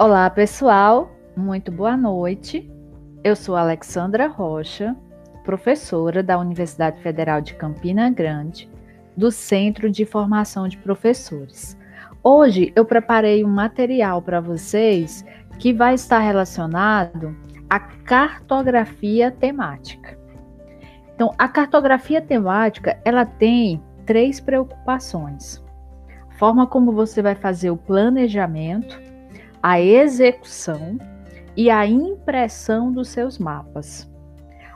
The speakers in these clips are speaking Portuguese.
Olá, pessoal. Muito boa noite. Eu sou Alexandra Rocha, professora da Universidade Federal de Campina Grande, do Centro de Formação de Professores. Hoje eu preparei um material para vocês que vai estar relacionado à cartografia temática. Então, a cartografia temática, ela tem três preocupações. Forma como você vai fazer o planejamento, a execução e a impressão dos seus mapas.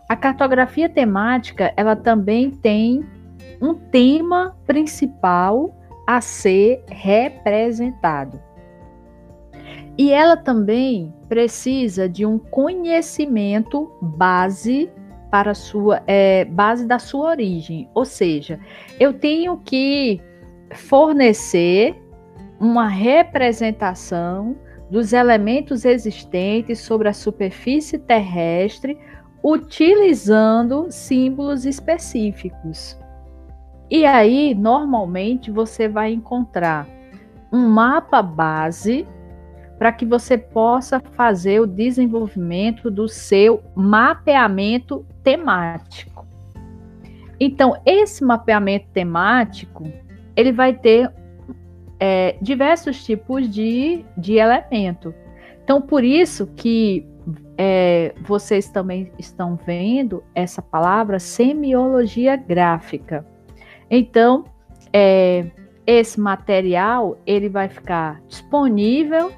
A cartografia temática, ela também tem um tema principal a ser representado. E ela também precisa de um conhecimento base para sua é, base da sua origem, ou seja, eu tenho que fornecer uma representação dos elementos existentes sobre a superfície terrestre utilizando símbolos específicos. E aí, normalmente, você vai encontrar um mapa base para que você possa fazer o desenvolvimento do seu mapeamento temático. Então, esse mapeamento temático, ele vai ter é, diversos tipos de, de elemento. Então, por isso que é, vocês também estão vendo essa palavra semiologia gráfica. Então, é, esse material ele vai ficar disponível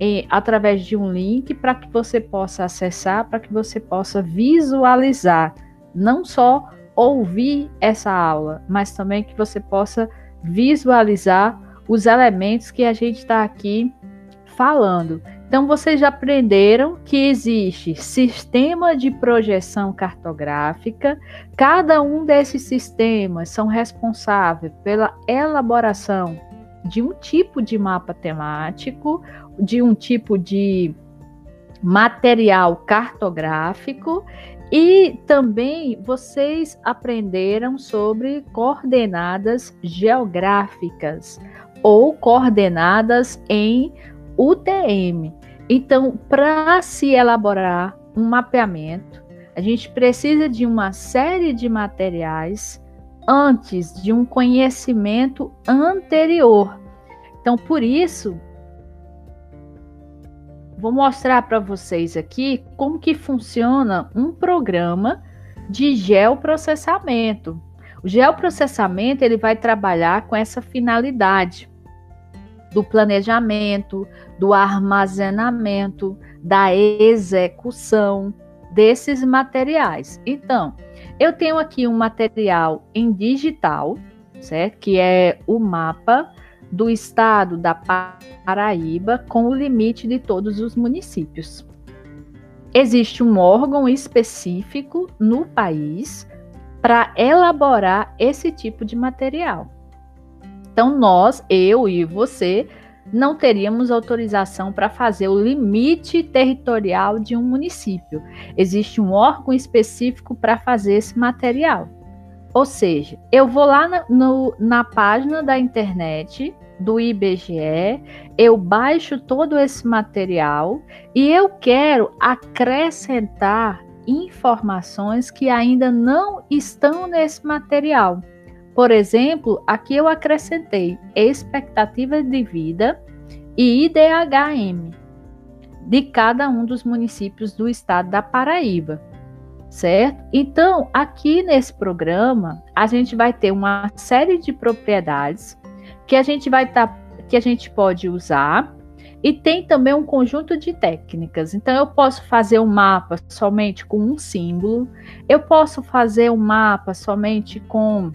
em, através de um link para que você possa acessar, para que você possa visualizar, não só ouvir essa aula, mas também que você possa visualizar os elementos que a gente está aqui falando. Então, vocês já aprenderam que existe sistema de projeção cartográfica. Cada um desses sistemas são responsáveis pela elaboração de um tipo de mapa temático, de um tipo de material cartográfico e também vocês aprenderam sobre coordenadas geográficas ou coordenadas em UTM. Então, para se elaborar um mapeamento, a gente precisa de uma série de materiais antes de um conhecimento anterior. Então, por isso, vou mostrar para vocês aqui como que funciona um programa de geoprocessamento. O geoprocessamento ele vai trabalhar com essa finalidade do planejamento, do armazenamento, da execução desses materiais. Então, eu tenho aqui um material em digital, certo? Que é o mapa do estado da Paraíba com o limite de todos os municípios. Existe um órgão específico no país para elaborar esse tipo de material. Então, nós, eu e você, não teríamos autorização para fazer o limite territorial de um município. Existe um órgão específico para fazer esse material. Ou seja, eu vou lá na, no, na página da internet do IBGE, eu baixo todo esse material e eu quero acrescentar informações que ainda não estão nesse material. Por exemplo, aqui eu acrescentei expectativa de vida e IDHM de cada um dos municípios do estado da Paraíba, certo? Então, aqui nesse programa, a gente vai ter uma série de propriedades que a gente vai tá, que a gente pode usar e tem também um conjunto de técnicas. Então, eu posso fazer um mapa somente com um símbolo, eu posso fazer um mapa somente com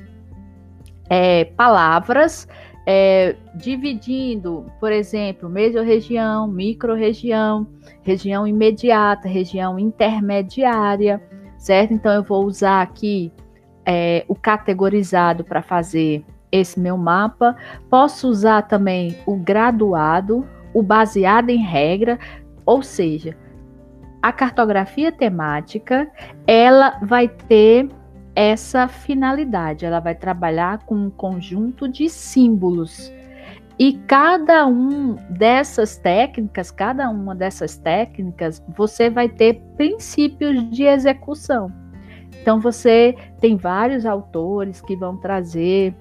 é, palavras, é, dividindo, por exemplo, mesorregião, microrregião, região imediata, região intermediária, certo? Então eu vou usar aqui é, o categorizado para fazer esse meu mapa. Posso usar também o graduado, o baseado em regra, ou seja, a cartografia temática, ela vai ter essa finalidade. Ela vai trabalhar com um conjunto de símbolos. E cada um dessas técnicas, cada uma dessas técnicas, você vai ter princípios de execução. Então você tem vários autores que vão trazer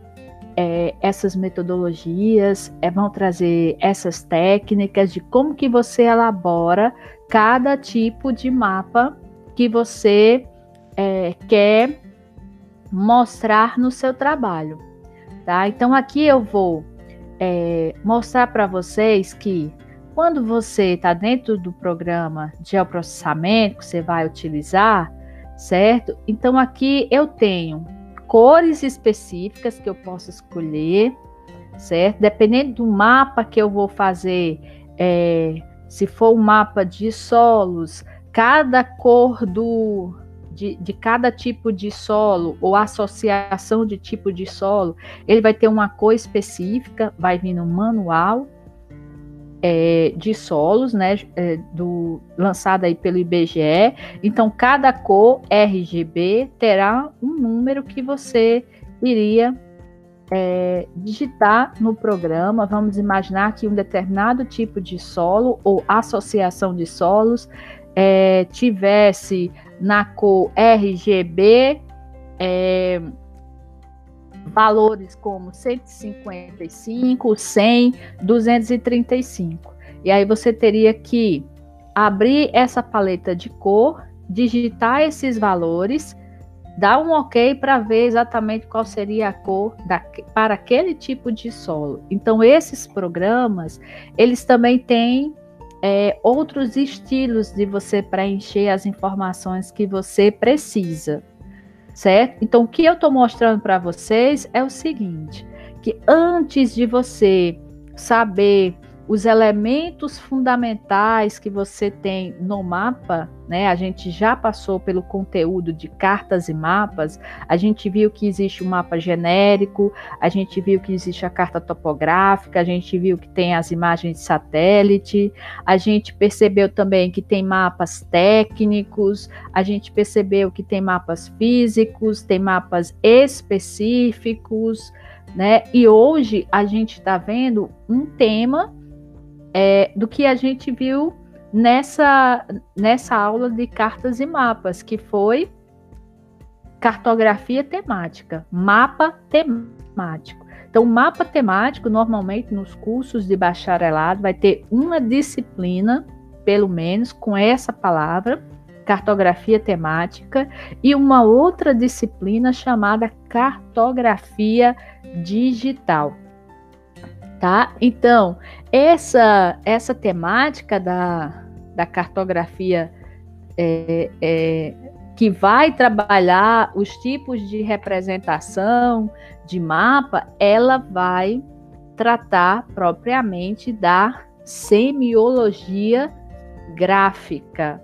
é, essas metodologias, é, vão trazer essas técnicas de como que você elabora cada tipo de mapa que você é, quer mostrar no seu trabalho, tá? Então aqui eu vou é, mostrar para vocês que quando você está dentro do programa de geoprocessamento que você vai utilizar, certo? Então aqui eu tenho cores específicas que eu posso escolher, certo? Dependendo do mapa que eu vou fazer, é, se for um mapa de solos, cada cor do de, de, cada tipo de solo ou associação de tipo de solo, ele vai ter uma cor específica, vai vir no manual é, de solos, né, é, do, lançado aí pelo IBGE. Então, cada cor RGB terá um número que você iria é, digitar no programa. Vamos imaginar que um determinado tipo de solo ou associação de solos é, tivesse na cor RGB é, valores como 155, 100, 235. E aí você teria que abrir essa paleta de cor, digitar esses valores, dar um OK para ver exatamente qual seria a cor da, para aquele tipo de solo. Então esses programas, eles também têm é, outros estilos de você preencher as informações que você precisa, certo? Então, o que eu estou mostrando para vocês é o seguinte: que antes de você saber os elementos fundamentais que você tem no mapa, né? A gente já passou pelo conteúdo de cartas e mapas, a gente viu que existe um mapa genérico, a gente viu que existe a carta topográfica, a gente viu que tem as imagens de satélite, a gente percebeu também que tem mapas técnicos, a gente percebeu que tem mapas físicos, tem mapas específicos, né? E hoje a gente está vendo um tema é, do que a gente viu nessa, nessa aula de cartas e mapas, que foi cartografia temática, mapa temático. Então, mapa temático, normalmente nos cursos de bacharelado, vai ter uma disciplina, pelo menos, com essa palavra, cartografia temática, e uma outra disciplina chamada cartografia digital tá? Então, essa, essa temática da, da cartografia é, é, que vai trabalhar os tipos de representação de mapa, ela vai tratar propriamente da semiologia gráfica.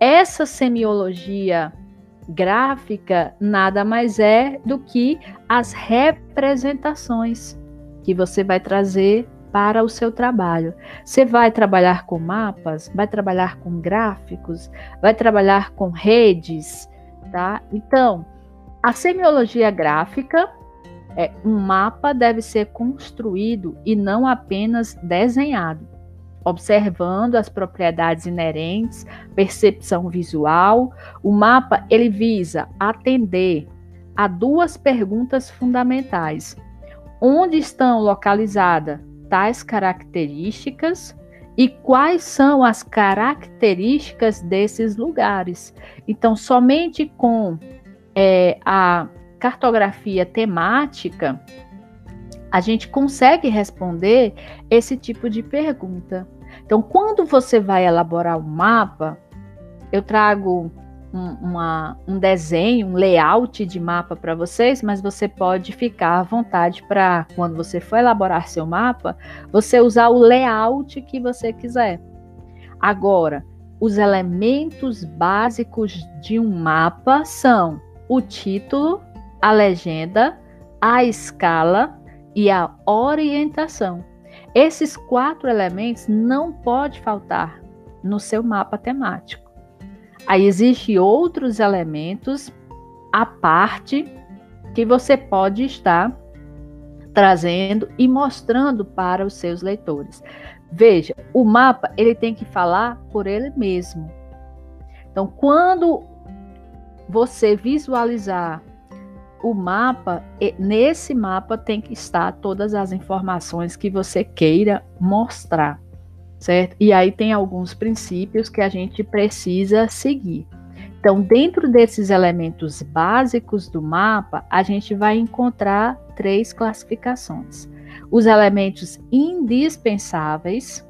Essa semiologia gráfica nada mais é do que as representações que você vai trazer para o seu trabalho. Você vai trabalhar com mapas, vai trabalhar com gráficos, vai trabalhar com redes, tá? Então, a semiologia gráfica é um mapa deve ser construído e não apenas desenhado, observando as propriedades inerentes, percepção visual. O mapa ele visa atender a duas perguntas fundamentais: onde estão localizadas tais características e quais são as características desses lugares. Então, somente com é, a cartografia temática, a gente consegue responder esse tipo de pergunta. Então, quando você vai elaborar um mapa, eu trago um, uma, um desenho, um layout de mapa para vocês, mas você pode ficar à vontade para, quando você for elaborar seu mapa, você usar o layout que você quiser. Agora, os elementos básicos de um mapa são o título, a legenda, a escala e a orientação. Esses quatro elementos não pode faltar no seu mapa temático. Aí existem outros elementos à parte que você pode estar trazendo e mostrando para os seus leitores. Veja, o mapa ele tem que falar por ele mesmo. Então, quando você visualizar o mapa, nesse mapa tem que estar todas as informações que você queira mostrar, certo? E aí tem alguns princípios que a gente precisa seguir. Então, dentro desses elementos básicos do mapa, a gente vai encontrar três classificações: os elementos indispensáveis,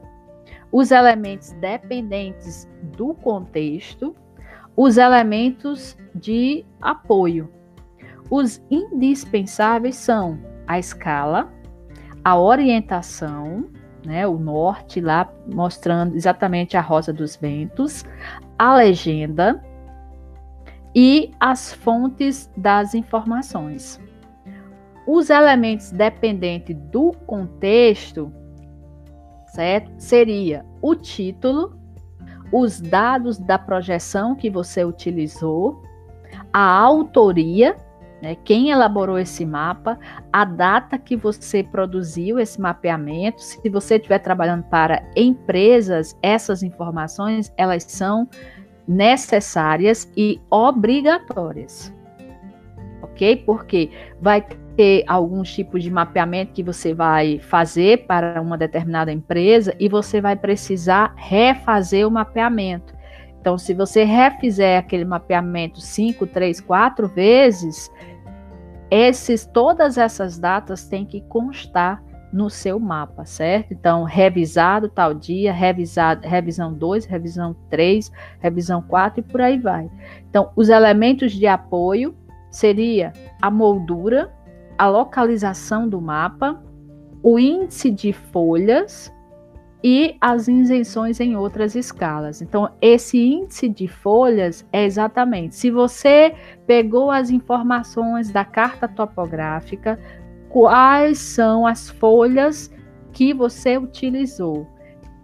os elementos dependentes do contexto, os elementos de apoio. Os indispensáveis são a escala, a orientação, né, o norte lá mostrando exatamente a rosa dos ventos, a legenda e as fontes das informações. Os elementos dependentes do contexto, certo? Seria o título, os dados da projeção que você utilizou, a autoria, né, quem elaborou esse mapa, a data que você produziu esse mapeamento. Se você estiver trabalhando para empresas, essas informações elas são necessárias e obrigatórias. Ok? Porque vai ter alguns tipos de mapeamento que você vai fazer para uma determinada empresa e você vai precisar refazer o mapeamento. Então, se você refizer aquele mapeamento cinco, três, quatro vezes, esses, todas essas datas têm que constar no seu mapa, certo? Então, revisado tal dia, revisado, revisão 2, revisão 3, revisão 4 e por aí vai. Então, os elementos de apoio seria a moldura, a localização do mapa, o índice de folhas e as isenções em outras escalas. Então, esse índice de folhas é exatamente se você pegou as informações da carta topográfica, quais são as folhas que você utilizou.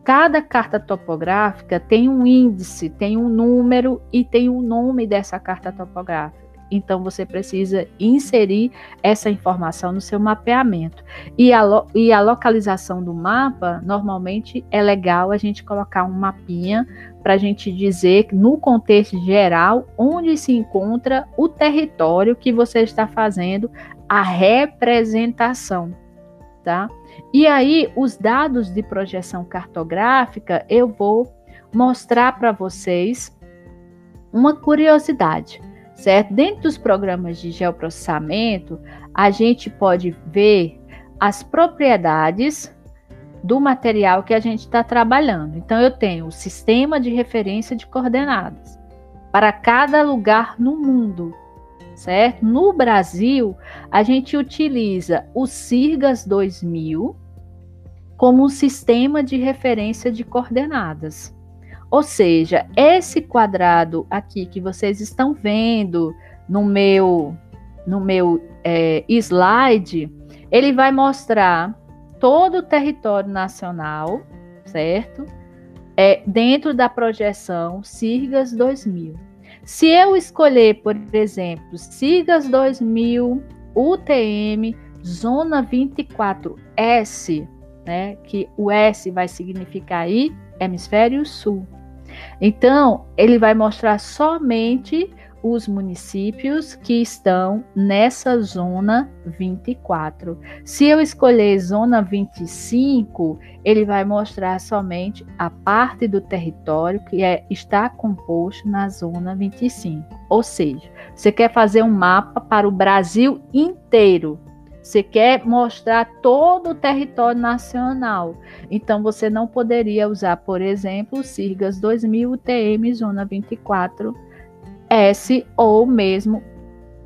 Cada carta topográfica tem um índice, tem um número e tem o um nome dessa carta topográfica. Então você precisa inserir essa informação no seu mapeamento. E a, e a localização do mapa, normalmente é legal a gente colocar um mapinha para a gente dizer, no contexto geral, onde se encontra o território que você está fazendo a representação, tá? E aí, os dados de projeção cartográfica, eu vou mostrar para vocês uma curiosidade, certo? Dentro dos programas de geoprocessamento, a gente pode ver as propriedades do material que a gente está trabalhando. Então, eu tenho o sistema de referência de coordenadas para cada lugar no mundo certo? No Brasil, a gente utiliza o SIRGAS 2000 como um sistema de referência de coordenadas. Ou seja, esse quadrado aqui que vocês estão vendo no meu, no meu é, slide, ele vai mostrar todo o território nacional, certo? É, dentro da projeção SIRGAS 2000. Se eu escolher, por exemplo, SIGAS 2000, UTM, Zona 24S, né, que o S vai significar aí Hemisfério Sul. Então, ele vai mostrar somente os municípios que estão nessa zona 24. Se eu escolher zona 25, ele vai mostrar somente a parte do território que é, está composto na zona 25. Ou seja, você quer fazer um mapa para o Brasil inteiro. Você quer mostrar todo o território nacional. Então, você não poderia usar, por exemplo, SIRGAS 2000 UTM Zona 24 S ou mesmo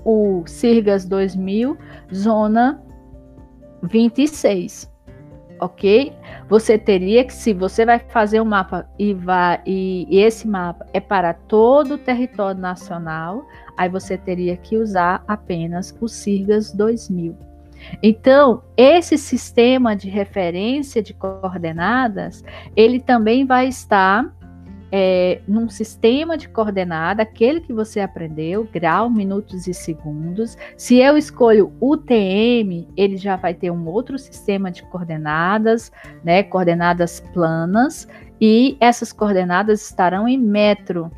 o Sirgas 2000, zona 26. Ok? Você teria que, se você vai fazer um mapa e, vai, e, e esse mapa é para todo o território nacional, aí você teria que usar apenas o Sirgas 2000. Então, esse sistema de referência de coordenadas, ele também vai estar é, num sistema de coordenada, aquele que você aprendeu, grau, minutos e segundos. Se eu escolho UTM, ele já vai ter um outro sistema de coordenadas, né, coordenadas planas, e essas coordenadas estarão em metro.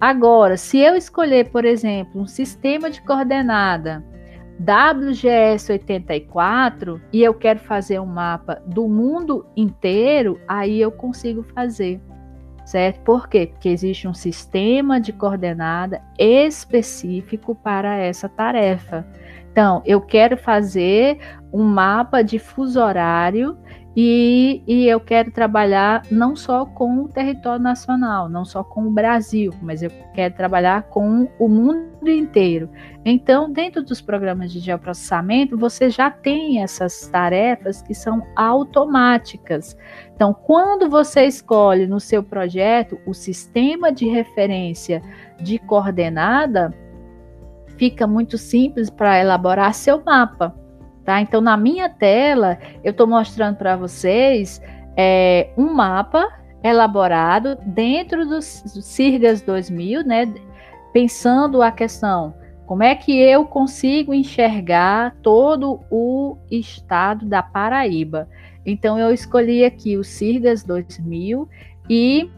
Agora, se eu escolher, por exemplo, um sistema de coordenada WGS 84 e eu quero fazer um mapa do mundo inteiro, aí eu consigo fazer. Certo? Por quê? Porque existe um sistema de coordenada específico para essa tarefa. Então, eu quero fazer um mapa de fuso horário e, e, eu quero trabalhar não só com o território nacional, não só com o Brasil, mas eu quero trabalhar com o mundo inteiro. Então, dentro dos programas de geoprocessamento, você já tem essas tarefas que são automáticas. Então, quando você escolhe no seu projeto o sistema de referência de coordenada, fica muito simples para elaborar seu mapa. Tá? Então, na minha tela, eu estou mostrando para vocês é, um mapa elaborado dentro do, CIRGAS 2000, né? pensando a questão como é que eu consigo enxergar todo o estado da Paraíba. Então, eu escolhi aqui o CIRGAS 2000 e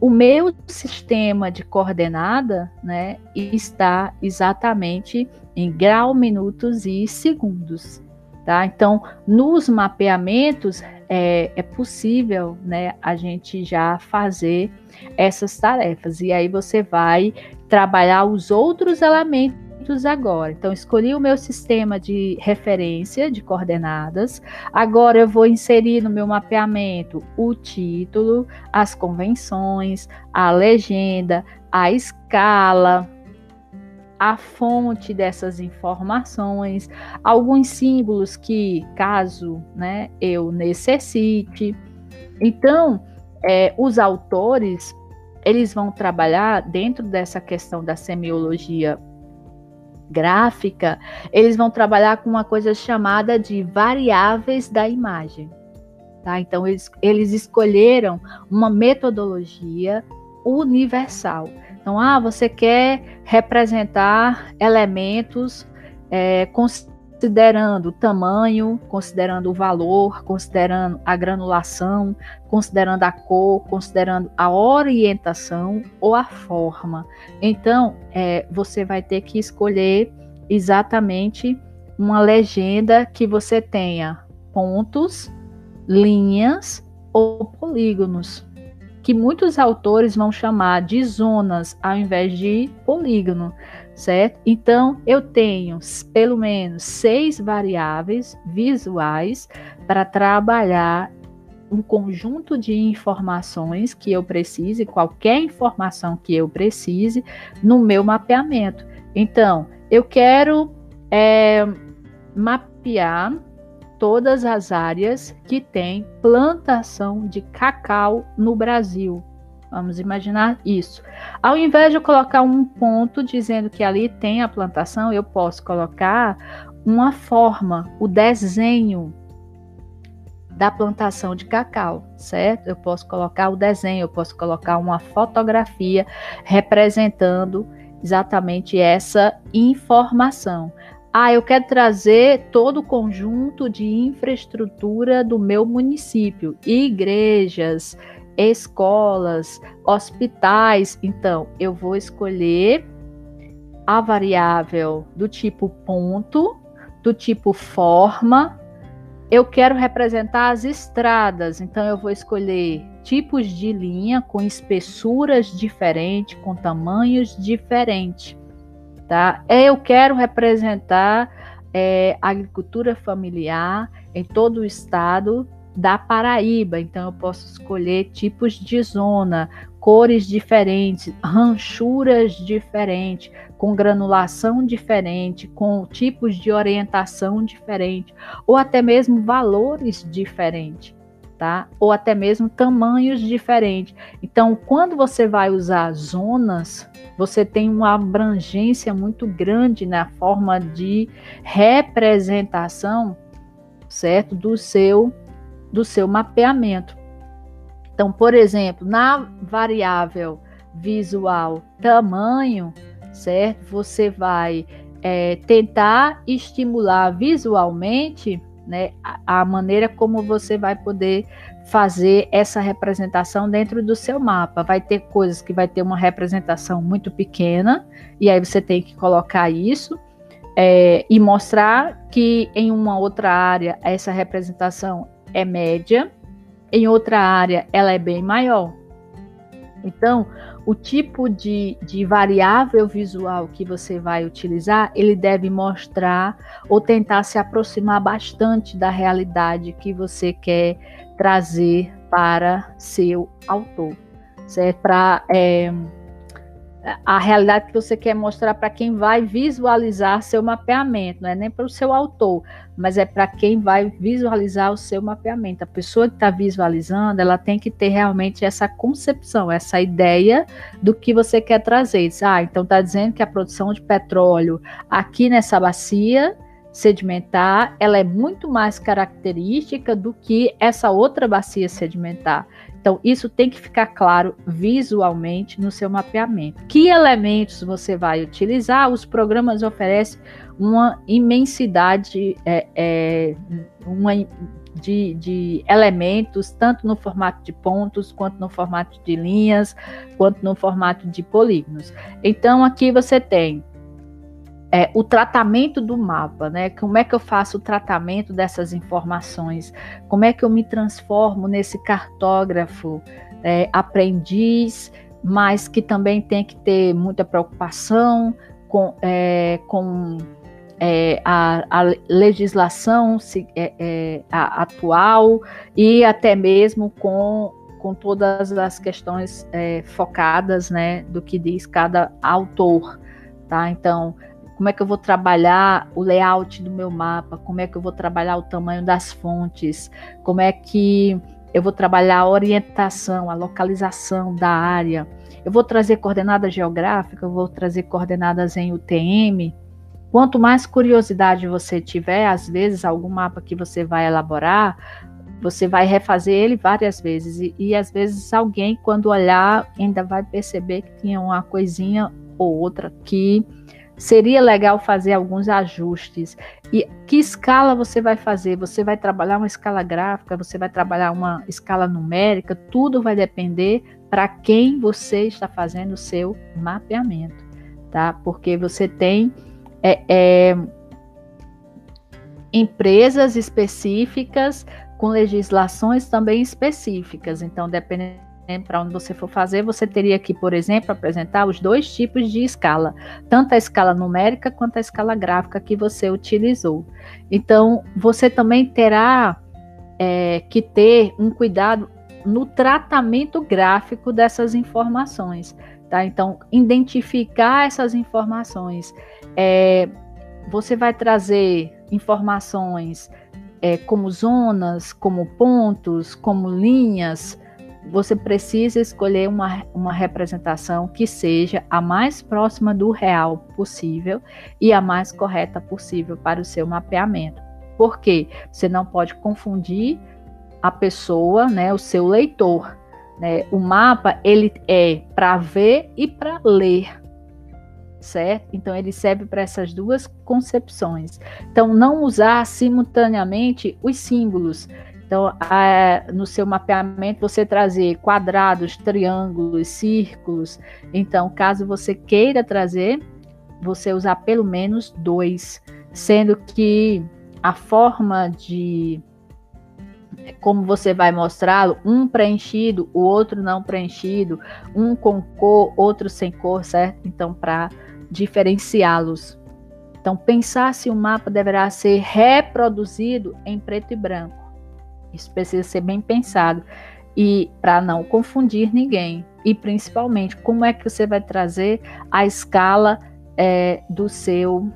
o meu sistema de coordenada né, está exatamente em grau, minutos e segundos. Tá? Então, nos mapeamentos é, é possível né, a gente já fazer essas tarefas. E aí você vai trabalhar os outros elementos agora. Então, escolhi o meu sistema de referência de coordenadas. Agora, eu vou inserir no meu mapeamento o título, as convenções, a legenda, a escala, a fonte dessas informações, alguns símbolos que, caso né, eu necessite. Então, é, os autores eles vão trabalhar dentro dessa questão da semiologia gráfica, eles vão trabalhar com uma coisa chamada de variáveis da imagem. Tá? Então, eles, eles escolheram uma metodologia universal. Então, ah, você quer representar elementos é, considerando o tamanho, considerando o valor, considerando a granulação, considerando a cor, considerando a orientação ou a forma. Então, é, você vai ter que escolher exatamente uma legenda que você tenha pontos, linhas ou polígonos que muitos autores vão chamar de zonas ao invés de polígono, certo? Então, eu tenho pelo menos seis variáveis visuais para trabalhar um conjunto de informações que eu precise, qualquer informação que eu precise no meu mapeamento. Então, eu quero é, mapear todas as áreas que tem plantação de cacau no Brasil. Vamos imaginar isso. Ao invés de eu colocar um ponto dizendo que ali tem a plantação, eu posso colocar uma forma, o desenho da plantação de cacau, certo? Eu posso colocar o desenho, eu posso colocar uma fotografia representando exatamente essa informação. Ah, eu quero trazer todo o conjunto de infraestrutura do meu município, igrejas, escolas, hospitais. Então, eu vou escolher a variável do tipo ponto, do tipo forma. Eu quero representar as estradas, então eu vou escolher tipos de linha com espessuras diferentes, com tamanhos diferentes tá? Eu quero representar é, agricultura familiar em todo o estado da Paraíba, então eu posso escolher tipos de zona, cores diferentes, ranchuras diferentes, com granulação diferente, com tipos de orientação diferente, ou até mesmo valores diferentes tá? Ou até mesmo tamanhos diferentes. Então, quando você vai usar zonas, você tem uma abrangência muito grande na forma de representação, certo? Do seu do seu mapeamento. Então, por exemplo, na variável visual tamanho, certo? Você vai é, tentar estimular visualmente né, a, maneira como você vai poder fazer essa representação dentro do seu mapa. Vai ter coisas que vai ter uma representação muito pequena, e aí você tem que colocar isso é, e mostrar que em uma outra área essa representação é média, em outra área ela é bem maior. Então, o tipo de, de variável visual que você vai utilizar, ele deve mostrar ou tentar se aproximar bastante da realidade que você quer trazer para seu autor, certo? Para é, a realidade que você quer mostrar para quem vai visualizar seu mapeamento, não é nem para o seu autor, mas é para quem vai visualizar o seu mapeamento. A pessoa que está visualizando, ela tem que ter realmente essa concepção, essa ideia do que você quer trazer. Ah, então está dizendo que a produção de petróleo aqui nessa bacia sedimentar, ela é muito mais característica do que essa outra bacia sedimentar. Então, isso tem que ficar claro visualmente no seu mapeamento. Que elementos você vai utilizar? Os programas oferecem uma imensidade é, é, uma, de, de, elementos, tanto no formato de pontos, quanto no formato de linhas, quanto no formato de polígonos. Então, aqui você tem é, o tratamento do mapa, né? Como é que eu faço o tratamento dessas informações? Como é que eu me transformo nesse cartógrafo é, aprendiz, mas que também tem que ter muita preocupação com, é, com é, a, a, legislação é, é, a, atual e até mesmo com, com todas as questões focadas, né, do que diz cada autor, tá? Então, como é que eu vou trabalhar o layout do meu mapa, como é que eu vou trabalhar o tamanho das fontes, como é que eu vou trabalhar a orientação, a localização da área. Eu vou trazer coordenadas geográficas, eu vou trazer coordenadas em UTM. Quanto mais curiosidade você tiver, às vezes algum mapa que você vai elaborar, você vai refazer ele várias vezes e, e às vezes alguém quando olhar ainda vai perceber que tinha uma coisinha ou outra que seria legal fazer alguns ajustes. E que escala você vai fazer? Você vai trabalhar uma escala gráfica, você vai trabalhar uma escala numérica, tudo vai depender para quem você está fazendo o seu mapeamento, tá? Porque você tem é, é, empresas específicas com legislações também específicas. Então, dependendo né, para onde você for fazer, você teria que, por exemplo, apresentar os dois tipos de escala, tanto a escala numérica quanto a escala gráfica que você utilizou. Então, você também terá é, que ter um cuidado no tratamento gráfico dessas informações. Tá? Então, identificar essas informações. É, você vai trazer informações é, como zonas, como pontos, como linhas, você precisa escolher uma, uma representação que seja a mais próxima do real possível e a mais correta possível para o seu mapeamento. Por quê? Você não pode confundir a pessoa, né, o seu leitor. Né? O mapa ele é para ver e para ler, certo? Então ele serve para essas duas concepções. Então não usar simultaneamente os símbolos. Então, a, no seu mapeamento, você trazer quadrados, triângulos, círculos. Então, caso você queira trazer, você usar pelo menos dois, sendo que a forma de como você vai mostrá-lo, um preenchido, o outro não preenchido, um com cor, outro sem cor, certo? Então, para diferenciá-los. Então, pensar se o mapa deverá ser reproduzido em preto e branco. Isso precisa ser bem pensado e para não confundir ninguém. E principalmente, como é que você vai trazer a escala é, do seu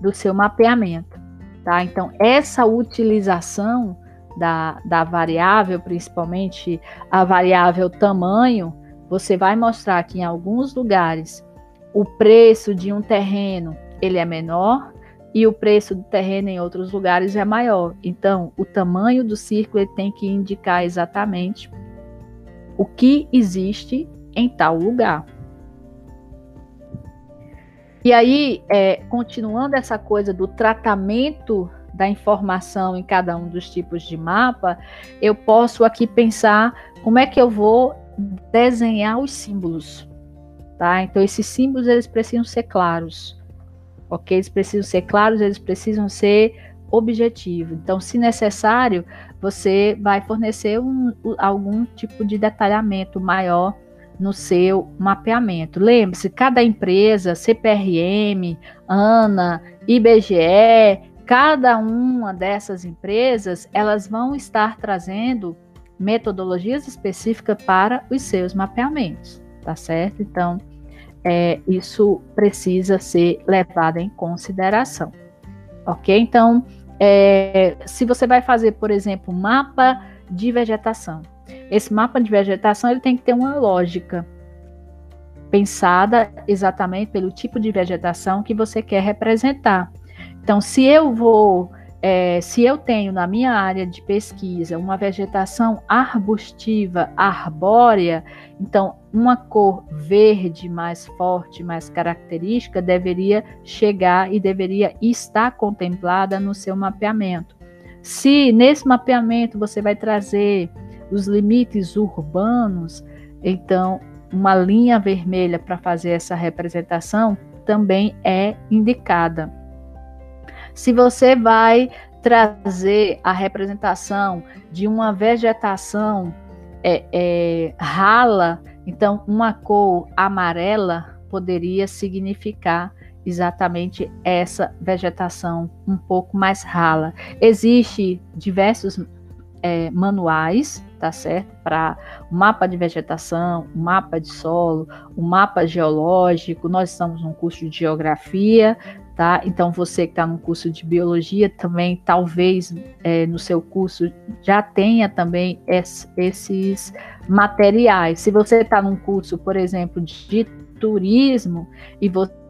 do seu mapeamento, tá? Então essa utilização da, da variável, principalmente a variável tamanho, você vai mostrar que em alguns lugares o preço de um terreno ele é menor e o preço do terreno em outros lugares é maior. Então, o tamanho do círculo tem que indicar exatamente o que existe em tal lugar. E aí, é, continuando essa coisa do tratamento da informação em cada um dos tipos de mapa, eu posso aqui pensar como é que eu vou desenhar os símbolos, tá? Então esses símbolos eles precisam ser claros, ok? Eles precisam ser claros, eles precisam ser objetivos. Então, se necessário, você vai fornecer um, algum tipo de detalhamento maior no seu mapeamento. Lembre-se, cada empresa, CPRM, ANA, IBGE, cada uma dessas empresas, elas vão estar trazendo metodologias específicas para os seus mapeamentos, tá certo? Então, é, isso precisa ser levado em consideração, ok? Então, é, se você vai fazer, por exemplo, mapa de vegetação, esse mapa de vegetação ele tem que ter uma lógica pensada exatamente pelo tipo de vegetação que você quer representar. Então, se eu vou, é, se eu tenho na minha área de pesquisa uma vegetação arbustiva, arbórea, então uma cor verde mais forte, mais característica, deveria chegar e deveria estar contemplada no seu mapeamento. Se nesse mapeamento você vai trazer os limites urbanos, então uma linha vermelha para fazer essa representação também é indicada. Se você vai trazer a representação de uma vegetação é, é, rala, então uma cor amarela poderia significar exatamente essa vegetação um pouco mais rala. Existem diversos é, manuais, tá certo? Para o mapa de vegetação, o mapa de solo, o mapa geológico. Nós estamos num curso de geografia, tá? Então você que está no curso de biologia também, talvez é, no seu curso já tenha também es, esses materiais. Se você está num curso, por exemplo, de turismo e você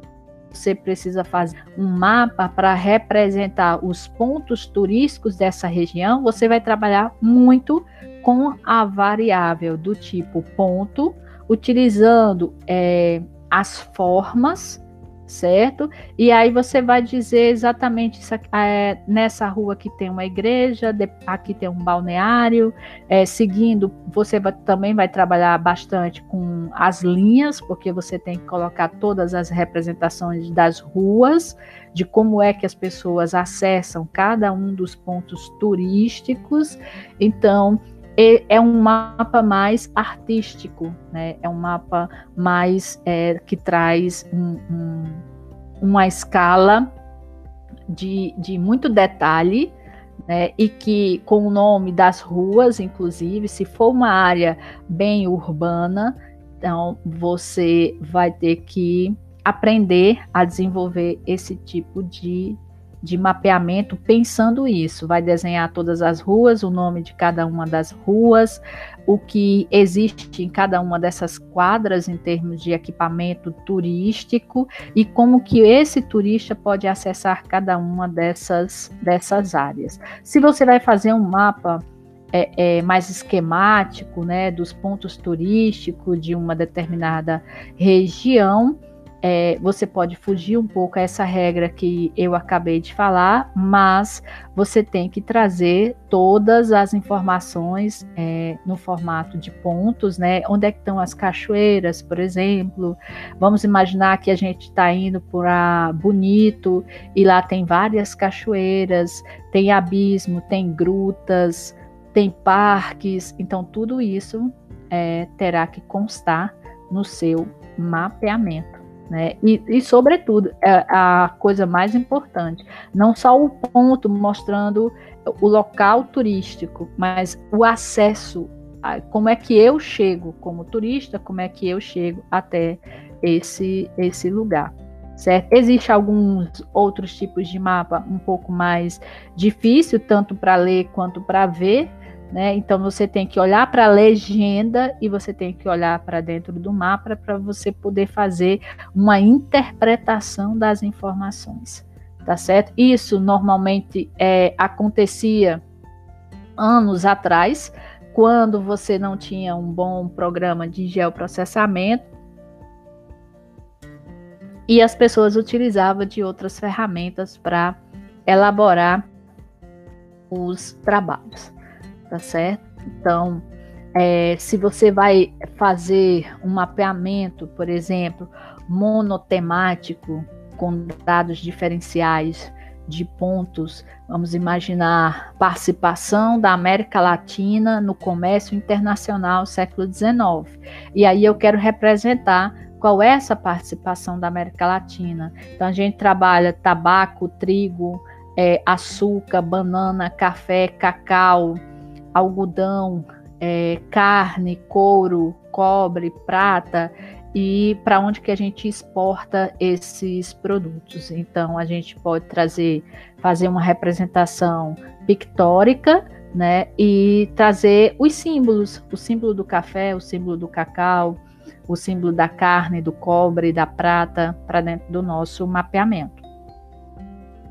você precisa fazer um mapa para representar os pontos turísticos dessa região, você vai trabalhar muito com a variável do tipo ponto, utilizando é, as formas certo? E aí você vai dizer exatamente isso, é, nessa rua que tem uma igreja, de, aqui tem um balneário, é, seguindo, você vai, também vai trabalhar bastante com as linhas, porque você tem que colocar todas as representações das ruas, de como é que as pessoas acessam cada um dos pontos turísticos. Então, é um mapa mais artístico, né? É um mapa mais é, que traz um, um, uma escala de, de muito detalhe, né? E que com o nome das ruas, inclusive, se for uma área bem urbana, então você vai ter que aprender a desenvolver esse tipo de de mapeamento pensando isso. Vai desenhar todas as ruas, o nome de cada uma das ruas, o que existe em cada uma dessas quadras em termos de equipamento turístico e como que esse turista pode acessar cada uma dessas, dessas áreas. Se você vai fazer um mapa é, é, mais esquemático, né, dos pontos turísticos de uma determinada região, é, você pode fugir um pouco a essa regra que eu acabei de falar, mas você tem que trazer todas as informações é, no formato de pontos, né? Onde é que estão as cachoeiras, por exemplo? Vamos imaginar que a gente está indo para Bonito e lá tem várias cachoeiras, tem abismo, tem grutas, tem parques, então tudo isso é, terá que constar no seu mapeamento. Né? E, e, sobretudo, é a coisa mais importante, não só o ponto mostrando o local turístico, mas o acesso, a, como é que eu chego como turista, como é que eu chego até esse, esse lugar. Certo? Existem alguns outros tipos de mapa um pouco mais difícil, tanto para ler quanto para ver, né? Então você tem que olhar para a legenda e você tem que olhar para dentro do mapa para você poder fazer uma interpretação das informações, tá certo? Isso normalmente é, acontecia anos atrás, quando você não tinha um bom programa de geoprocessamento, e as pessoas utilizavam de outras ferramentas para elaborar os trabalhos, tá certo? Então, é, se você vai fazer um mapeamento, por exemplo, monotemático, com dados diferenciais de pontos, vamos imaginar participação da América Latina no comércio internacional século XIX. E aí eu quero representar qual é essa participação da América Latina. Então a gente trabalha tabaco, trigo, é, açúcar, banana, café, cacau, algodão, é, carne, couro, cobre, prata e para onde que a gente exporta esses produtos. Então a gente pode trazer, fazer uma representação pictórica, né, e trazer os símbolos, o símbolo do café, o símbolo do cacau, o símbolo da carne, do cobre, da prata para dentro do nosso mapeamento.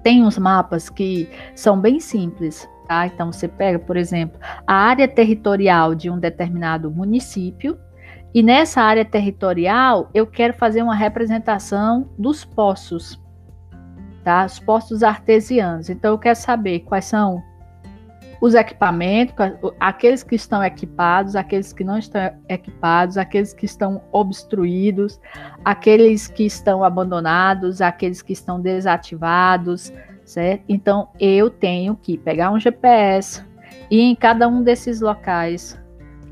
Tem uns mapas que são bem simples, Tá? Então, você pega, por exemplo, a área territorial de um determinado município, e nessa área territorial eu quero fazer uma representação dos poços, tá? Os poços artesianos. Então, eu quero saber quais são os equipamentos, aqueles que estão equipados, aqueles que não estão equipados, aqueles que estão obstruídos, aqueles que estão abandonados, aqueles que estão desativados, certo? Então eu tenho que pegar um GPS e em cada um desses locais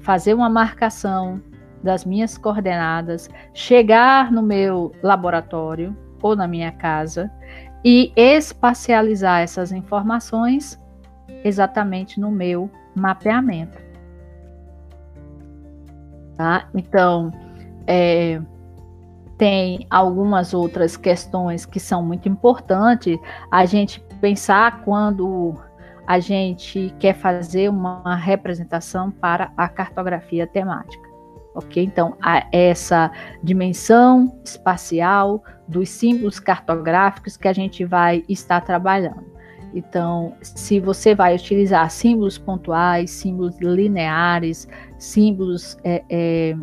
fazer uma marcação das minhas coordenadas, chegar no meu laboratório ou na minha casa e espacializar essas informações exatamente no meu mapeamento. Tá? Então, é, tem algumas outras questões que são muito importantes a gente pensar quando a gente quer fazer uma representação para a cartografia temática. Ok? Então, essa dimensão espacial dos símbolos cartográficos que a gente vai estar trabalhando. Então, se você vai utilizar símbolos pontuais, símbolos lineares, símbolos é, é,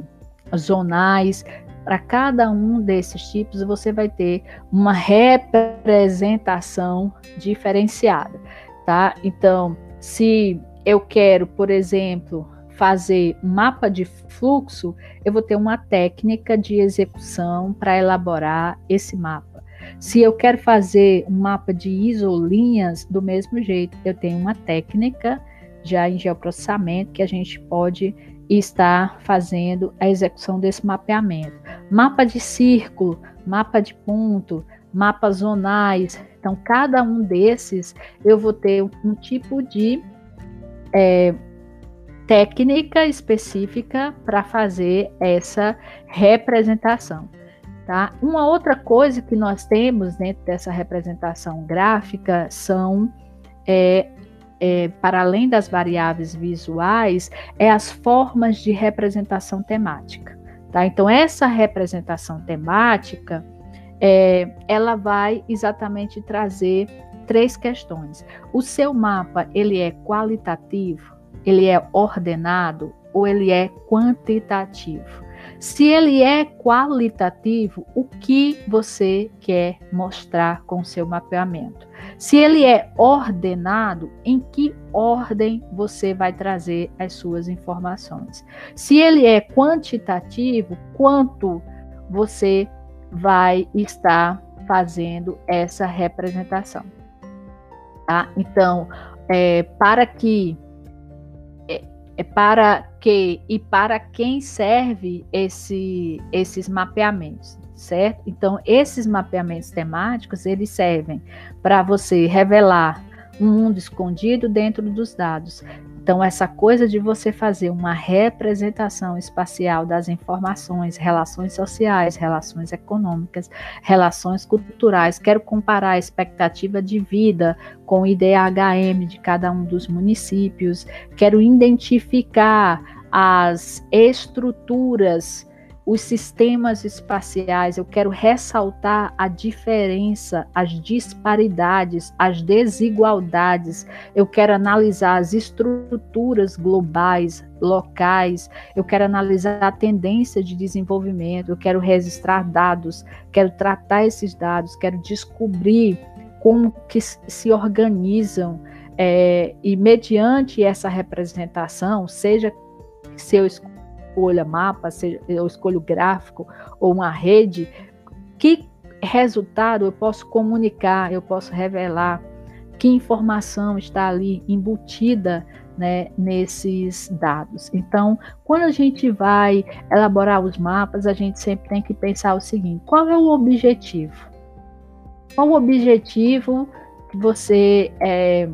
zonais, para cada um desses tipos, você vai ter uma representação diferenciada, tá? Então, se eu quero, por exemplo, fazer um mapa de fluxo, eu vou ter uma técnica de execução para elaborar esse mapa. Se eu quero fazer um mapa de isolinhas, do mesmo jeito, eu tenho uma técnica já em geoprocessamento que a gente pode estar fazendo a execução desse mapeamento. Mapa de círculo, mapa de ponto, mapas zonais. Então, cada um desses eu vou ter um tipo de é, técnica específica para fazer essa representação. Tá? Uma outra coisa que nós temos dentro dessa representação gráfica são é, é, para além das variáveis visuais, é as formas de representação temática. Tá? Então, essa representação temática, é, ela vai exatamente trazer três questões. O seu mapa, ele é qualitativo, ele é ordenado ou ele é quantitativo? Se ele é qualitativo, o que você quer mostrar com seu mapeamento? Se ele é ordenado, em que ordem você vai trazer as suas informações? Se ele é quantitativo, quanto você vai estar fazendo essa representação? Tá? Então, é, para que é para que e para quem serve esse, esses mapeamentos, certo? Então, esses mapeamentos temáticos, eles servem para você revelar um mundo escondido dentro dos dados, então, essa coisa de você fazer uma representação espacial das informações, relações sociais, relações econômicas, relações culturais, quero comparar a expectativa de vida com o IDHM de cada um dos municípios, quero identificar as estruturas os sistemas espaciais, eu quero ressaltar a diferença, as disparidades, as desigualdades, eu quero analisar as estruturas globais, locais, eu quero analisar a tendência de desenvolvimento, eu quero registrar dados, quero tratar esses dados, quero descobrir como que se organizam é, e mediante essa representação, seja se eu escolha mapa, seja eu escolho gráfico ou uma rede, que resultado eu posso comunicar, eu posso revelar, que informação está ali embutida né, nesses dados. Então, quando a gente vai elaborar os mapas, a gente sempre tem que pensar o seguinte: qual é o objetivo? Qual o objetivo que você é,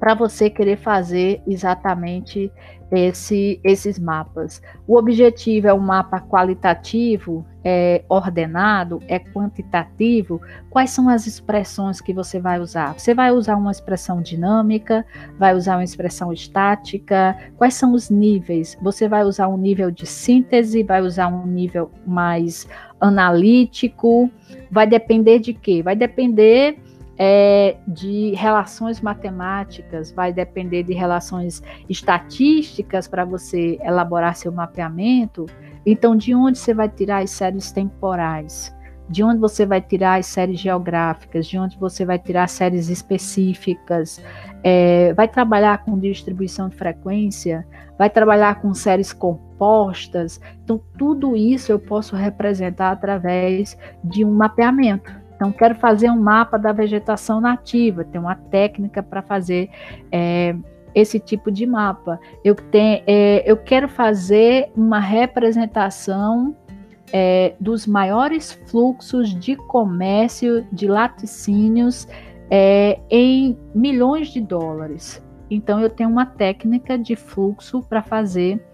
para você querer fazer exatamente esse, esses mapas. O objetivo é um mapa qualitativo, é ordenado, é quantitativo. Quais são as expressões que você vai usar? Você vai usar uma expressão dinâmica, vai usar uma expressão estática? Quais são os níveis? Você vai usar um nível de síntese, vai usar um nível mais analítico? Vai depender de quê? Vai depender é, de relações matemáticas, vai depender de relações estatísticas para você elaborar seu mapeamento. Então, de onde você vai tirar as séries temporais? De onde você vai tirar as séries geográficas? De onde você vai tirar séries específicas? É, vai trabalhar com distribuição de frequência? Vai trabalhar com séries compostas? Então, tudo isso eu posso representar através de um mapeamento. Então, quero fazer um mapa da vegetação nativa, tem uma técnica para fazer é, esse tipo de mapa. Eu, tenho, é, eu quero fazer uma representação é, dos maiores fluxos de comércio de laticínios é, em milhões de dólares. Então, eu tenho uma técnica de fluxo para fazer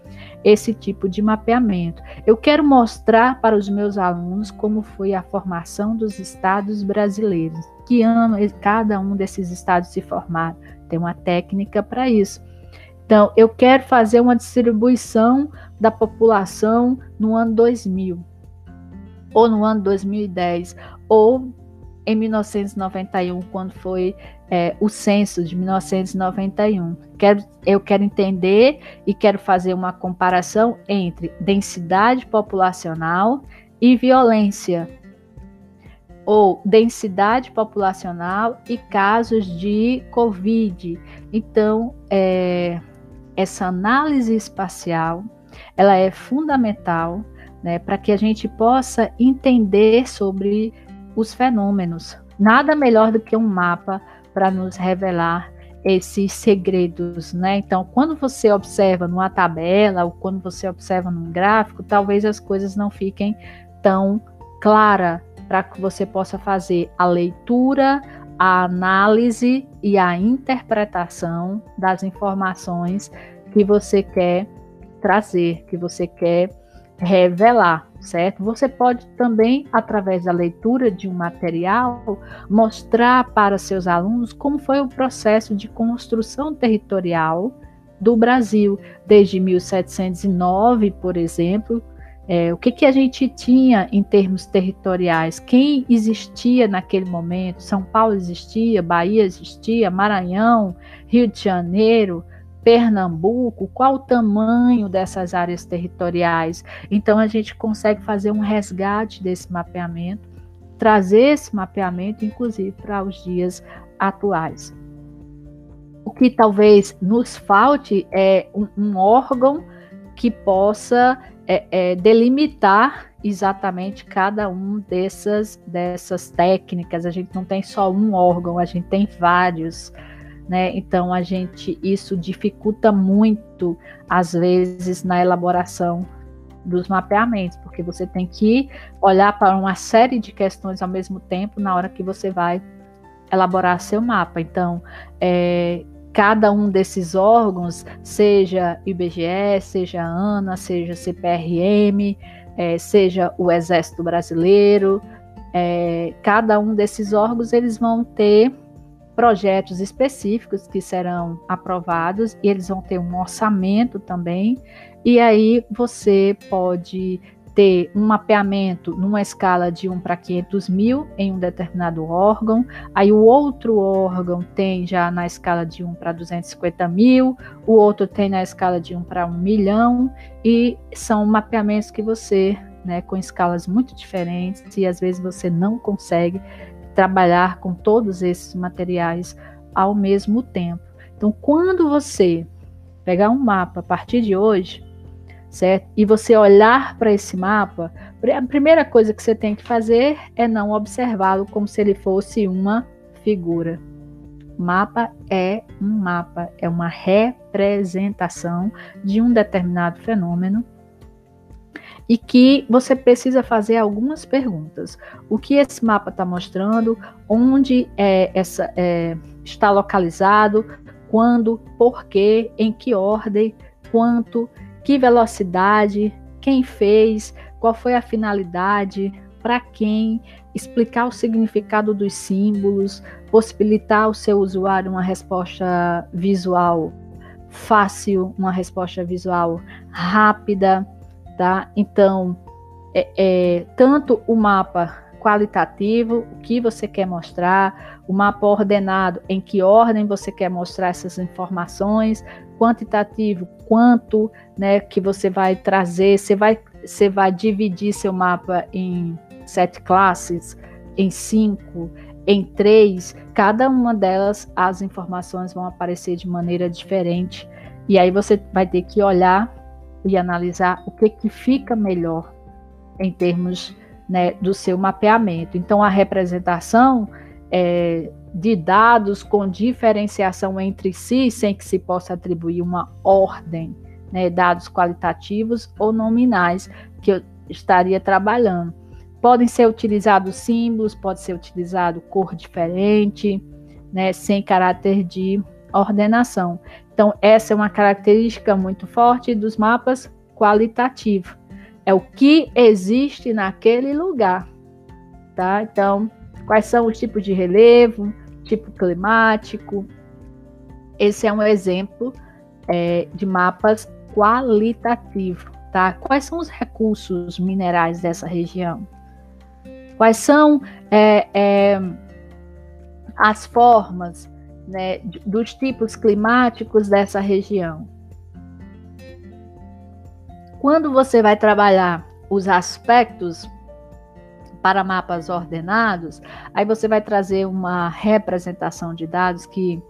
esse tipo de mapeamento. Eu quero mostrar para os meus alunos como foi a formação dos estados brasileiros, que ano cada um desses estados se formaram. Tem uma técnica para isso. Então, eu quero fazer uma distribuição da população no ano 2000, ou no ano 2010, ou em 1991, quando foi é, o censo de 1991. Quero, eu quero entender e quero fazer uma comparação entre densidade populacional e violência, ou densidade populacional e casos de Covid. Então, é, essa análise espacial ela é fundamental né, para que a gente possa entender sobre os fenômenos. Nada melhor do que um mapa para nos revelar esses segredos, né? Então, quando você observa numa tabela ou quando você observa num gráfico, talvez as coisas não fiquem tão claras para que você possa fazer a leitura, a análise e a interpretação das informações que você quer trazer, que você quer revelar, certo? Você pode também, através da leitura de um material, mostrar para seus alunos como foi o processo de construção territorial do Brasil, desde 1709, por exemplo. É, o que, que a gente tinha em termos territoriais? Quem existia naquele momento? São Paulo existia, Bahia existia, Maranhão, Rio de Janeiro, Pernambuco, qual o tamanho dessas áreas territoriais. Então, a gente consegue fazer um resgate desse mapeamento, trazer esse mapeamento, inclusive, para os dias atuais. O que talvez nos falte é um, um órgão que possa é, é, delimitar exatamente cada um dessas, dessas técnicas. A gente não tem só um órgão, a gente tem vários né? Então a gente isso dificulta muito às vezes na elaboração dos mapeamentos, porque você tem que olhar para uma série de questões ao mesmo tempo na hora que você vai elaborar seu mapa. Então, é, cada um desses órgãos, seja IBGE, seja ANA, seja CPRM, é, seja o Exército Brasileiro, é, cada um desses órgãos eles vão ter projetos específicos que serão aprovados e eles vão ter um orçamento também. E aí você pode ter um mapeamento numa escala de 1 para 500 mil em um determinado órgão, aí o outro órgão tem já na escala de 1 para 250 mil, o outro tem na escala de 1 para 1 milhão, e são mapeamentos que você, né, com escalas muito diferentes, e às vezes você não consegue trabalhar com todos esses materiais ao mesmo tempo. Então, quando você pegar um mapa a partir de hoje, certo? E você olhar para esse mapa, a primeira coisa que você tem que fazer é não observá-lo como se ele fosse uma figura. Mapa é um mapa, é uma representação de um determinado fenômeno e que você precisa fazer algumas perguntas. O que esse mapa está mostrando? Onde é, essa, é, está localizado? Quando? Por quê? Em que ordem? Quanto? que velocidade, quem fez, qual foi a finalidade, para quem, explicar o significado dos símbolos, possibilitar ao seu usuário uma resposta visual fácil, uma resposta visual rápida, tá? Então, é, é, tanto o mapa qualitativo, o que você quer mostrar, o mapa ordenado, em que ordem você quer mostrar essas informações, quantitativo, quanto né, que você vai trazer, você vai, você vai dividir seu mapa em sete classes, em cinco, em três, cada uma delas as informações vão aparecer de maneira diferente. E aí você vai ter que olhar e analisar o que, que fica melhor em termos né, do seu mapeamento. Então, a representação é, de dados com diferenciação entre si, sem que se possa atribuir uma ordem, né, dados qualitativos ou nominais, que eu estaria trabalhando. Podem ser utilizados símbolos, pode ser utilizado cor diferente, né, sem caráter de ordenação. Então, essa é uma característica muito forte dos mapas qualitativos é o que existe naquele lugar, tá? Então, quais são os tipos de relevo, tipo climático. Esse é um exemplo é, de mapas qualitativo, tá? Quais são os recursos minerais dessa região? Quais são é, é, as formas né, dos tipos climáticos dessa região? Quando você vai trabalhar os aspectos para mapas ordenados, aí você vai trazer uma representação de dados que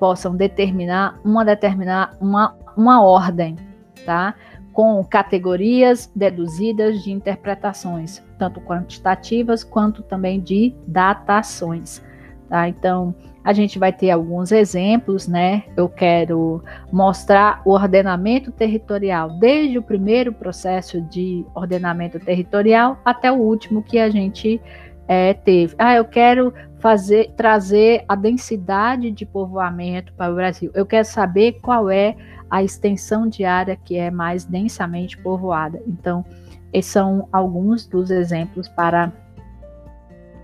possam determinar uma determinar uma, uma ordem, tá? Com categorias deduzidas de interpretações, tanto quantitativas quanto também de datações, tá? Então, a gente vai ter alguns exemplos, né? Eu quero mostrar o ordenamento territorial, desde o primeiro processo de ordenamento territorial até o último que a gente é, teve. Ah, eu quero fazer trazer a densidade de povoamento para o Brasil. Eu quero saber qual é a extensão de área que é mais densamente povoada. Então, esses são alguns dos exemplos para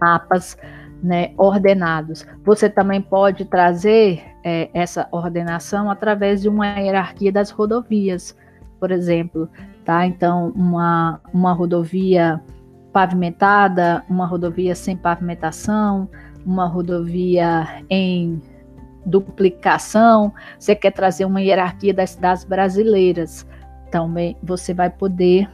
mapas né, ordenados. Você também pode trazer é, essa ordenação através de uma hierarquia das rodovias, por exemplo, tá? Então, uma, uma rodovia pavimentada, uma rodovia sem pavimentação, uma rodovia em duplicação, você quer trazer uma hierarquia das cidades brasileiras, também você vai poder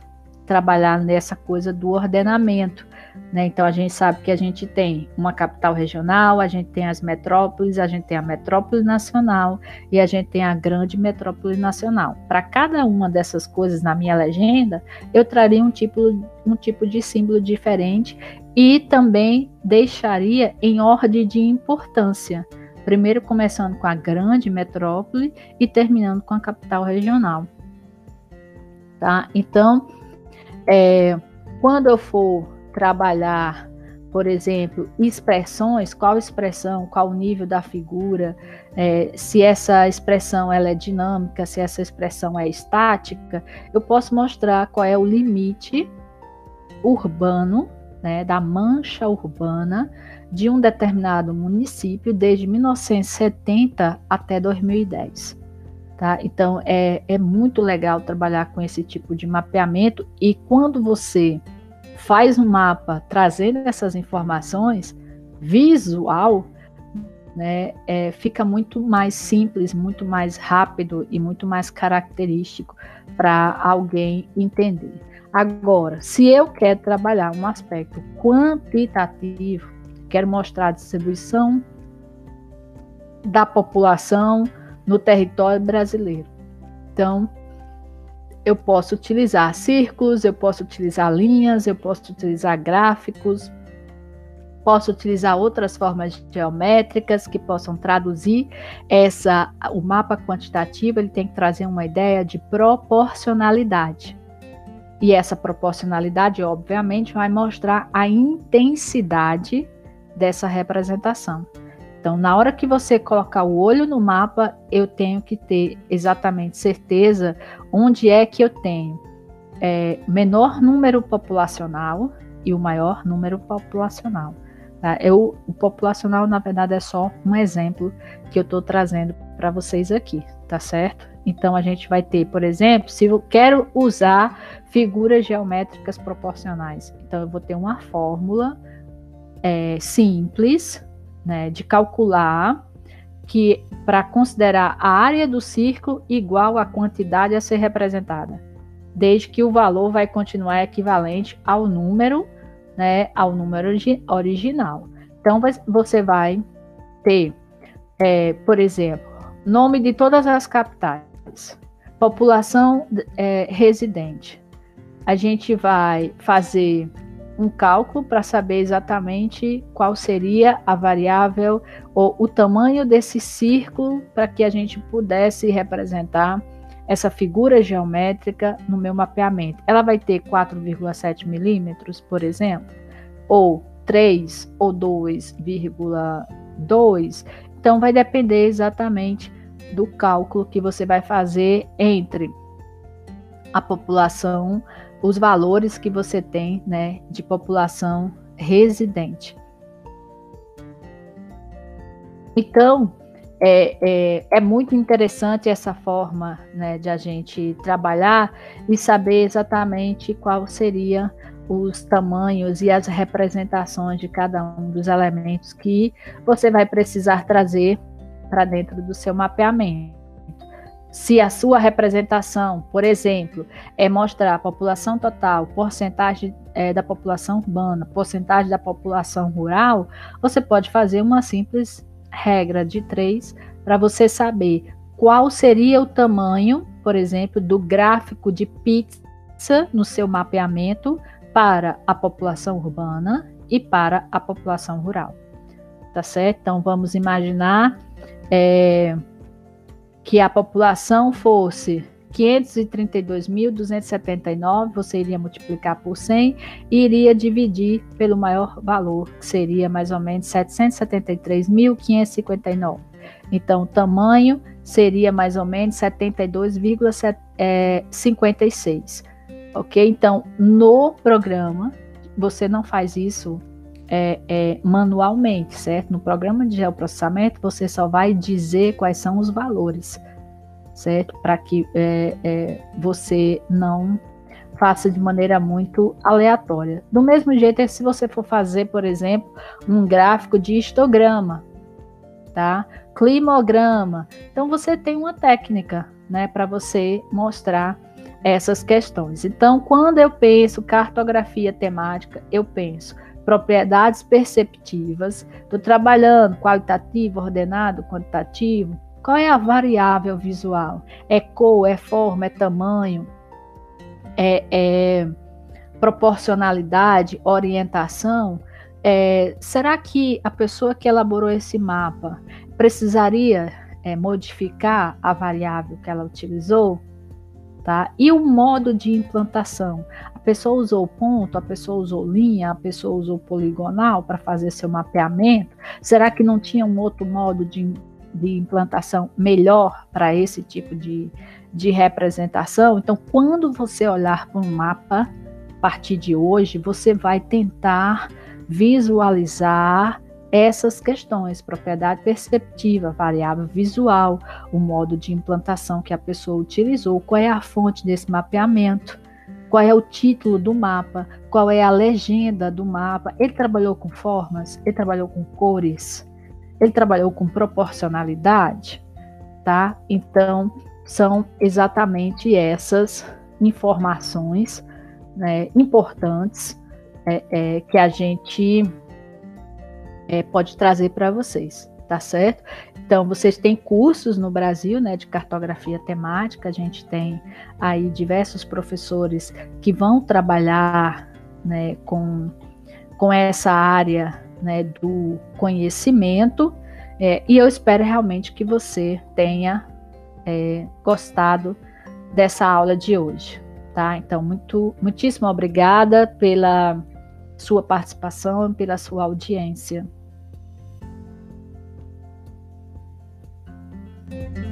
trabalhar nessa coisa do ordenamento. Né? Então a gente sabe que a gente tem uma capital regional, a gente tem as metrópoles, a gente tem a metrópole nacional e a gente tem a grande metrópole nacional. Para cada uma dessas coisas na minha legenda, eu traria um tipo, um tipo de símbolo diferente e também deixaria em ordem de importância. Primeiro começando com a grande metrópole e terminando com a capital regional. Tá? Então, é, quando eu for trabalhar, por exemplo, expressões, qual expressão, qual nível da figura, é, se essa expressão ela é dinâmica, se essa expressão é estática, eu posso mostrar qual é o limite urbano, né, da mancha urbana de um determinado município desde 1970 até 2010. Tá? Então, é, é muito legal trabalhar com esse tipo de mapeamento e quando você faz um mapa trazendo essas informações visual, né, é, fica muito mais simples, muito mais rápido e muito mais característico para alguém entender. Agora, se eu quero trabalhar um aspecto quantitativo, quero mostrar a distribuição da população no território brasileiro. Então, eu posso utilizar círculos, eu posso utilizar linhas, eu posso utilizar gráficos, posso utilizar outras formas geométricas que possam traduzir essa o mapa quantitativo, ele tem que trazer uma ideia de proporcionalidade. E essa proporcionalidade, obviamente, vai mostrar a intensidade dessa representação. Então, na hora que você colocar o olho no mapa, eu tenho que ter exatamente certeza onde é que eu tenho é, menor número populacional e o maior número populacional. Tá? Eu, o populacional, na verdade, é só um exemplo que eu estou trazendo para vocês aqui, tá certo? Então, a gente vai ter, por exemplo, se eu quero usar figuras geométricas proporcionais, então eu vou ter uma fórmula é, simples né, de calcular que para considerar a área do círculo igual à quantidade a ser representada, desde que o valor vai continuar equivalente ao número, né, ao número original. Então você vai ter, é, por exemplo, nome de todas as capitais, população é, residente. A gente vai fazer um cálculo para saber exatamente qual seria a variável ou o tamanho desse círculo para que a gente pudesse representar essa figura geométrica no meu mapeamento. Ela vai ter 4,7 milímetros, por exemplo, ou 3 ou 2,2. Então vai depender exatamente do cálculo que você vai fazer entre a população os valores que você tem né, de população residente. Então, é, é, é, muito interessante essa forma né, de a gente trabalhar e saber exatamente qual seria os tamanhos e as representações de cada um dos elementos que você vai precisar trazer para dentro do seu mapeamento. Se a sua representação, por exemplo, é mostrar a população total, porcentagem é, da população urbana, porcentagem da população rural, você pode fazer uma simples regra de três para você saber qual seria o tamanho, por exemplo, do gráfico de pizza no seu mapeamento para a população urbana e para a população rural. Tá certo? Então vamos imaginar. É, que a população fosse 532.279, você iria multiplicar por 100 e iria dividir pelo maior valor, que seria mais ou menos 773.559. Então, o tamanho seria mais ou menos 72,56. Ok? Então, no programa, você não faz isso é, é, manualmente, certo? No programa de geoprocessamento, você só vai dizer quais são os valores, certo? Para que é, é, você não faça de maneira muito aleatória. Do mesmo jeito é se você for fazer, por exemplo, um gráfico de histograma, tá? Climograma. Então você tem uma técnica, né, para você mostrar essas questões. Então, quando eu penso cartografia temática, eu penso propriedades perceptivas. Estou trabalhando qualitativo, ordenado, quantitativo. Qual é a variável visual? É cor, é forma, é tamanho, é, é proporcionalidade, orientação? É, será que a pessoa que elaborou esse mapa precisaria é, modificar a variável que ela utilizou? Tá? E o modo de implantação? Pessoa usou ponto, a pessoa usou linha, a pessoa usou poligonal para fazer seu mapeamento? Será que não tinha um outro modo de, de implantação melhor para esse tipo de, de representação? Então, quando você olhar para um mapa, a partir de hoje, você vai tentar visualizar essas questões, propriedade perceptiva, variável visual, o modo de implantação que a pessoa utilizou, qual é a fonte desse mapeamento, qual é o título do mapa, qual é a legenda do mapa. Ele trabalhou com formas, ele trabalhou com cores, ele trabalhou com proporcionalidade, tá? Então, são exatamente essas informações né, importantes é, é, que a gente é, pode trazer para vocês, tá certo? Então, vocês têm cursos no Brasil, né, de cartografia temática, a gente tem aí diversos professores que vão trabalhar, né, com, com essa área, né, do conhecimento, é, e eu espero realmente que você tenha é, gostado dessa aula de hoje, tá? Então, muito, muitíssimo obrigada pela sua participação, pela sua audiência. Thank you.